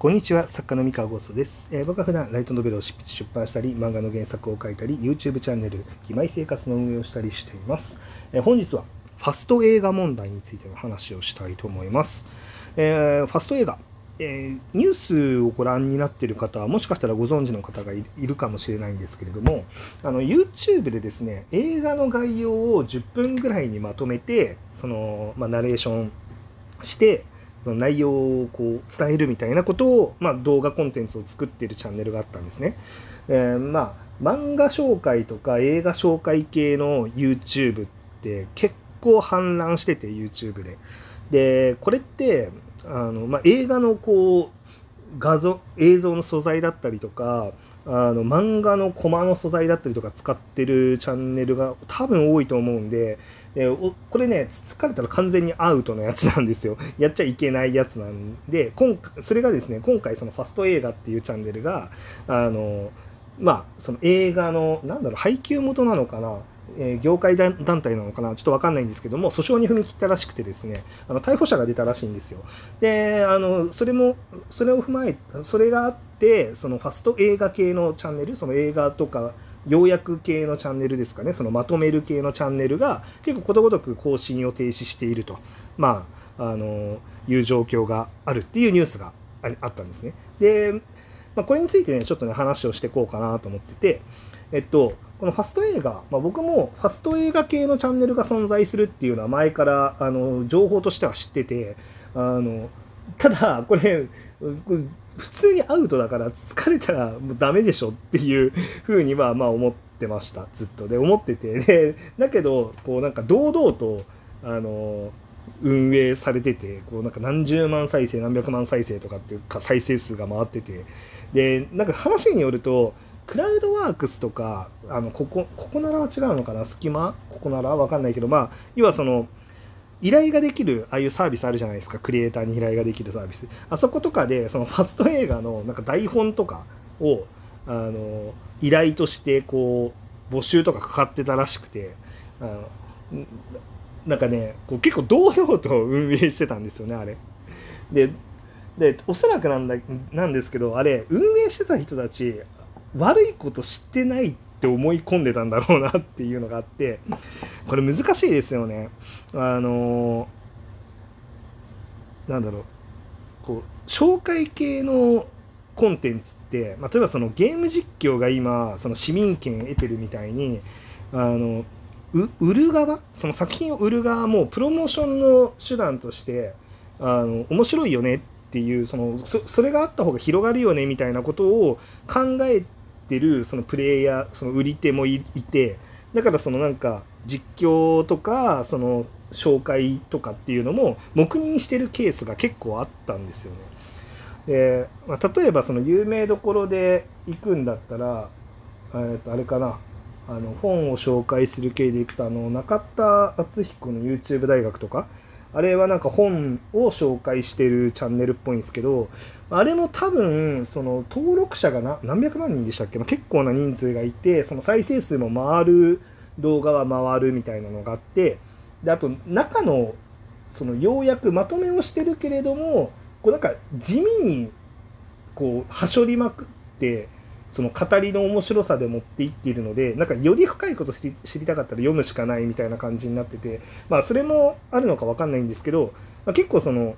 こんにちは、作家の三河ゴーストです、えー、僕は普段ライトノベルを執筆出版したり、漫画の原作を書いたり、YouTube チャンネル、義妹生活の運営をしたりしています。えー、本日はファスト映画問題についての話をしたいと思います。えー、ファスト映画、えニュースをご覧になっている方は、もしかしたらご存知の方がいるかもしれないんですけれども、あの YouTube でですね、映画の概要を10分ぐらいにまとめて、その、まあ、ナレーションして、その内容をこう伝えるみたいなことを、まあ、動画コンテンツを作っているチャンネルがあったんですね。えー、まあ漫画紹介とか映画紹介系の YouTube って結構氾濫してて YouTube で。でこれってあの、まあ、映画のこう画像映像の素材だったりとかあの漫画のコマの素材だったりとか使ってるチャンネルが多分多いと思うんで、え、これね、つつかれたら完全にアウトのやつなんですよ。やっちゃいけないやつなんで、今それがですね、今回そのファスト映画っていうチャンネルが、あの、まあ、その映画の、なんだろう、配給元なのかな、え、業界団体なのかな、ちょっとわかんないんですけども、訴訟に踏み切ったらしくてですね、あの逮捕者が出たらしいんですよ。で、あの、それも、それを踏まえ、それがあって、そのファスト映画系のチャンネル、その映画とか、要約系のチャンネルですかね、そのまとめる系のチャンネルが結構ことごとく更新を停止していると、まあ、あのいう状況があるっていうニュースがあったんですね。で、まあ、これについてね、ちょっとね、話をしていこうかなと思ってて、えっと、このファスト映画、まあ、僕もファスト映画系のチャンネルが存在するっていうのは前からあの情報としては知ってて、あのただ、これ、普通にアウトだから疲れたらもうダメでしょっていうふうにはまあ思ってました。ずっと。で思ってて。でだけどこうなんか堂々とあの運営されててこうなんか何十万再生何百万再生とかっていうか再生数が回ってて。でなんか話によるとクラウドワークスとかあのここここならは違うのかな？隙間ここなら？わかんないけどまあ要はその依頼ができるああいうサービスあるじゃないですか。クリエイターに依頼ができるサービス。あそことかでそのファスト映画のなんか台本とかをあの依頼としてこう募集とかかかってたらしくてあのなんかねこう結構堂々と運営してたんですよねあれ。ででおそらくなんだなんですけどあれ運営してた人たち悪いこと知ってないって思い込んでたんだろうなっていうのがあってこれ難しいですよね。あのなんだろうこう紹介系のコンテンツって、まあ、例えばそのゲーム実況が今その市民権得てるみたいにあの売る側その作品を売る側もプロモーションの手段としてあの面白いよねっていうそのそれがあった方が広がるよねみたいなことを考えってるそのプレイヤーその売り手もいてだからそのなんか実況とかその紹介とかっていうのも黙認してるケースが結構あったんですよね。でまあ、例えばその有名どころで行くんだったら、えー、とあれかなあの本を紹介する系でいくとあの中田敦彦の YouTube 大学とかあれはなんか本を紹介してるチャンネルっぽいんですけど、あれも多分、その登録者が何百万人でしたっけ、まあ、結構な人数がいて、その再生数も回る動画は回るみたいなのがあって、で、あと中の、そのようやくまとめをしてるけれども、こうなんか地味に、こう、はしょりまくって、その語りの面白さで持っていっているのでなんかより深いこと知りたかったら読むしかないみたいな感じになっててまあそれもあるのか分かんないんですけど、まあ、結構その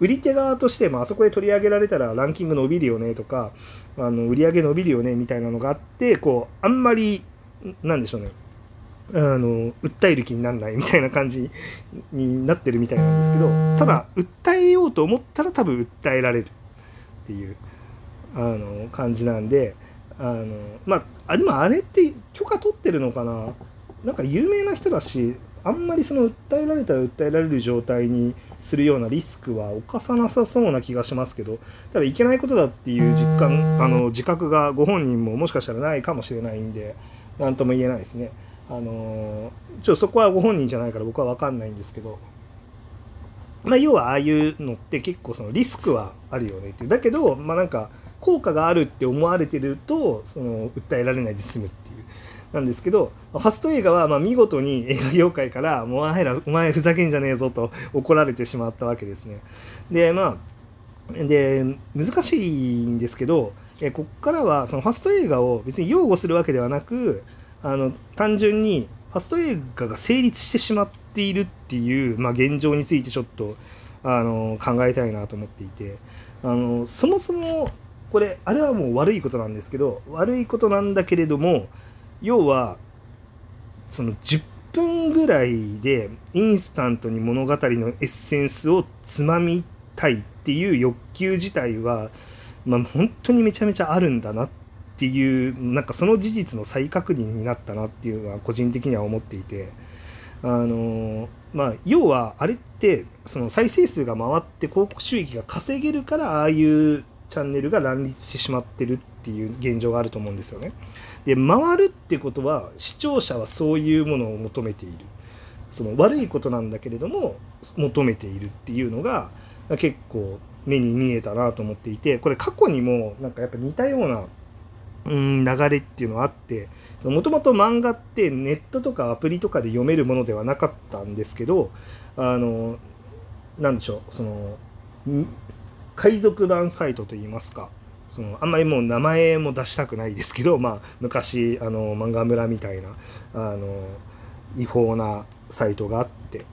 売り手側として、まあそこで取り上げられたらランキング伸びるよねとかあの売り上げ伸びるよねみたいなのがあってこうあんまりなんでしょうねあの訴える気にならないみたいな感じになってるみたいなんですけどただ訴えようと思ったら多分訴えられるっていうあの感じなんで。あのまああでもあれって許可取ってるのかな？なんか有名な人だしあんまりその訴えられたら訴えられる状態にするようなリスクは犯さなさそうな気がしますけどただいけないことだっていう実感あの自覚がご本人ももしかしたらないかもしれないんで何とも言えないですね。あのちょっとそこはご本人じゃないから僕は分かんないんですけど、まあ、要はああいうのって結構そのリスクはあるよねってだけどまあなんか効果があるって思われてるとその訴えられないで済むっていうなんですけどファスト映画はま見事に映画業界から「もうあいらお前ふざけんじゃねえぞ」と怒られてしまったわけですね。でまあで難しいんですけどえここからはそのファスト映画を別に擁護するわけではなくあの単純にファスト映画が成立してしまっているっていう、まあ、現状についてちょっとあの考えたいなと思っていてあのそもそもこれあれはもう悪いことなんですけど悪いことなんだけれども要はその10分ぐらいでインスタントに物語のエッセンスをつまみたいっていう欲求自体は、まあ、本当にめちゃめちゃあるんだなっていうなんかその事実の再確認になったなっていうのは個人的には思っていてあのまあ要はあれってその再生数が回って広告収益が稼げるからああいうチャンネルが乱立してしまってるっていう現状があると思うんですよね。で回るってことは視聴者はそういうものを求めているその悪いことなんだけれども求めているっていうのが結構目に見えたなと思っていてこれ過去にもなんかやっぱ似たようなうん流れっていうのはあってもともと漫画ってネットとかアプリとかで読めるものではなかったんですけどあのなんでしょうその海賊版サイトといいますかそのあんまりもう名前も出したくないですけど、まあ、昔あの漫画村みたいなあの違法なサイトがあって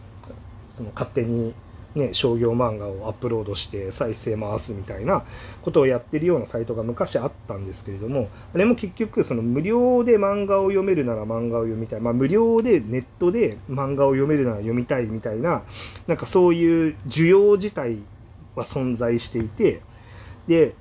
その勝手に、ね、商業漫画をアップロードして再生回すみたいなことをやってるようなサイトが昔あったんですけれどもあれも結局その無料で漫画を読めるなら漫画を読みたい、まあ、無料でネットで漫画を読めるなら読みたいみたいななんかそういう需要自体は存在していてで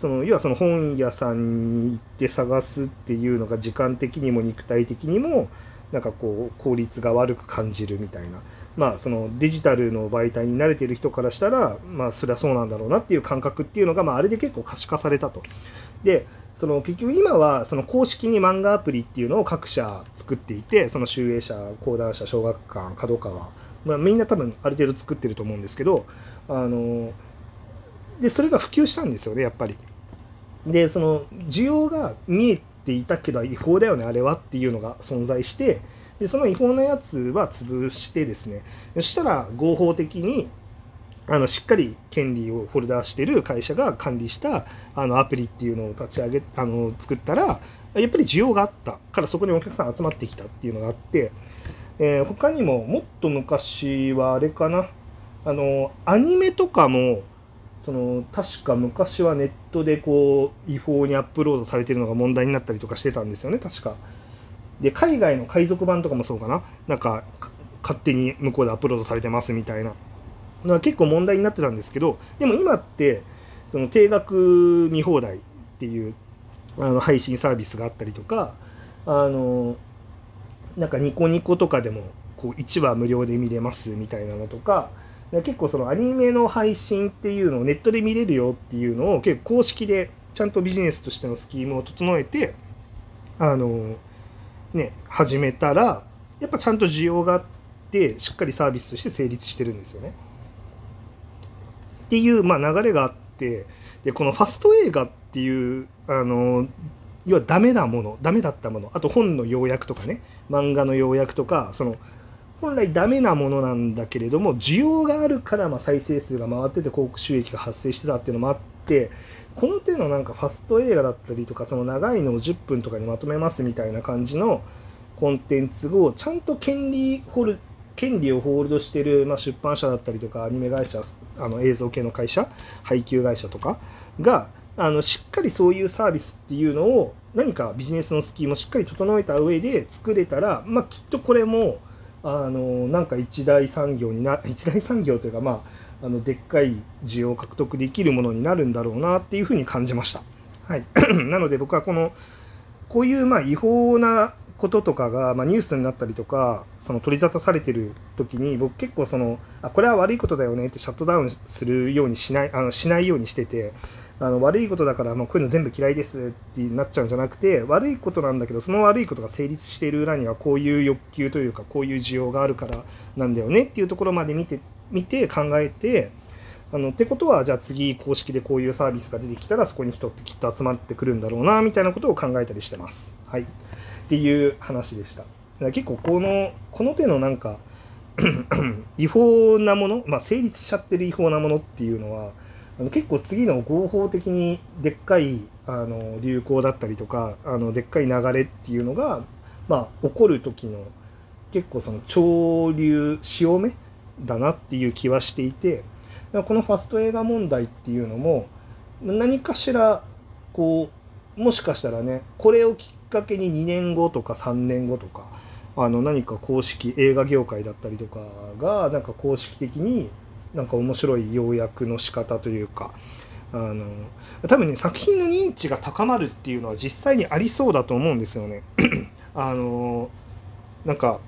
その要はその本屋さんに行って探すっていうのが時間的にも肉体的にもなんかこう効率が悪く感じるみたいなまあそのデジタルの媒体に慣れてる人からしたらまあそりゃそうなんだろうなっていう感覚っていうのがまああれで結構可視化されたと。でその結局今はその公式に漫画アプリっていうのを各社作っていてその集英社講談社小学館角川まあみんな多分ある程度作ってると思うんですけどあのでそれが普及したんですよねやっぱり。でその需要が見えていたけど違法だよねあれはっていうのが存在してでその違法なやつは潰してですね。そしたら合法的にあのしっかり権利をホルダーしてる会社が管理したあのアプリっていうのを立ち上げあの作ったらやっぱり需要があった。からそこにお客さん集まってきたっていうのがあって、えー、他にももっと昔はあれかな。あのアニメとかもその確か昔はネットでこう違法にアップロードされてるのが問題になったりとかしてたんですよね確か。で海外の海賊版とかもそうかななんか勝手に向こうでアップロードされてますみたいなのは結構問題になってたんですけどでも今ってその定額見放題っていうあの配信サービスがあったりとかあのなんかニコニコとかでもこう1話無料で見れますみたいなのとか結構そのアニメの配信っていうのをネットで見れるよっていうのを結構公式でちゃんとビジネスとしてのスキームを整えてあのね始めたらやっぱちゃんと需要があってしっかりサービスとして成立してるんですよね。っていうまあ流れがあってでこのファスト映画っていうあの要はダメなものダメだったものあと本の要約とかね漫画の要約とかその本来ダメなものなんだけれども需要があるからま再生数が回ってて広告収益が発生してたっていうのもあってこの手のなんかファスト映画だったりとかその長いのを10分とかにまとめますみたいな感じのコンテンツをちゃんと権利ホル権利をホールドしてる、まあ、出版社だったりとかアニメ会社あの映像系の会社配給会社とかがあのしっかりそういうサービスっていうのを何かビジネスのスキームをしっかり整えた上で作れたら、まあ、きっとこれもあのなんか一大産業にな 一大産業というかまああのでっかい需要を獲得できるものになるんだろうなっていうふうに感じました。はい、なので僕はこのこういうまあ違法なこととかが、まあ、ニュースになったりとかその取り沙汰されてる時に僕結構そのあこれは悪いことだよねってシャットダウンするようにしないあのしないようにしててあの悪いことだからもうこういうの全部嫌いですってなっちゃうんじゃなくて悪いことなんだけどその悪いことが成立している裏にはこういう欲求というかこういう需要があるからなんだよねっていうところまで見て見て考えてあのってことはじゃあ次公式でこういうサービスが出てきたらそこに人ってきっと集まってくるんだろうなみたいなことを考えたりしてます。はい、っていう話でした。結構このこの手のなんか 違法なもの、まあ、成立しちゃってる違法なものっていうのはあの結構次の合法的にでっかいあの流行だったりとかあのでっかい流れっていうのが、まあ、起こる時の結構その潮流潮目だなっていう気はしていてこのファスト映画問題っていうのも何かしらこうもしかしたらねこれをきっかけに2年後とか3年後とかあの何か公式映画業界だったりとかがなんか公式的になんか面白い要約の仕方というかあの多分ね作品の認知が高まるっていうのは実際にありそうだと思うんですよね。あのなんか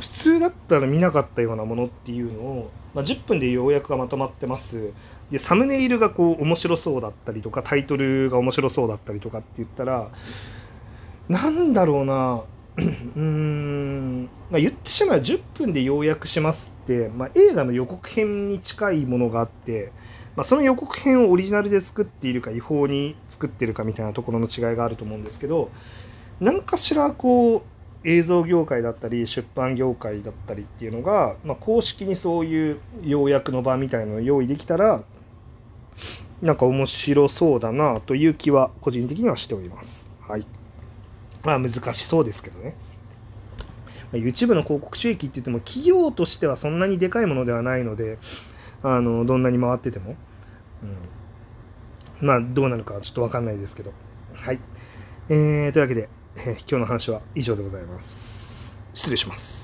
普通だったら見なかったようなものっていうのを、まあ、10分で要約がまとまってますでサムネイルがこう面白そうだったりとかタイトルが面白そうだったりとかって言ったらなんだろうな うーん、まあ、言ってしまえば10分で要約します、まあ、映画の予告編に近いものがあって、まあ、その予告編をオリジナルで作っているか違法に作ってるかみたいなところの違いがあると思うんですけど何かしらこう映像業界だったり出版業界だったりっていうのが、まあ、公式にそういう要約の場みたいなのを用意できたらなんか面白そうだなという気は個人的にはしております。はい。まあ難しそうですけどね。YouTube の広告収益って言っても企業としてはそんなにでかいものではないので、あの、どんなに回ってても。うん、まあどうなるかはちょっとわかんないですけど。はい。えー、というわけで、えー、今日の話は以上でございます。失礼します。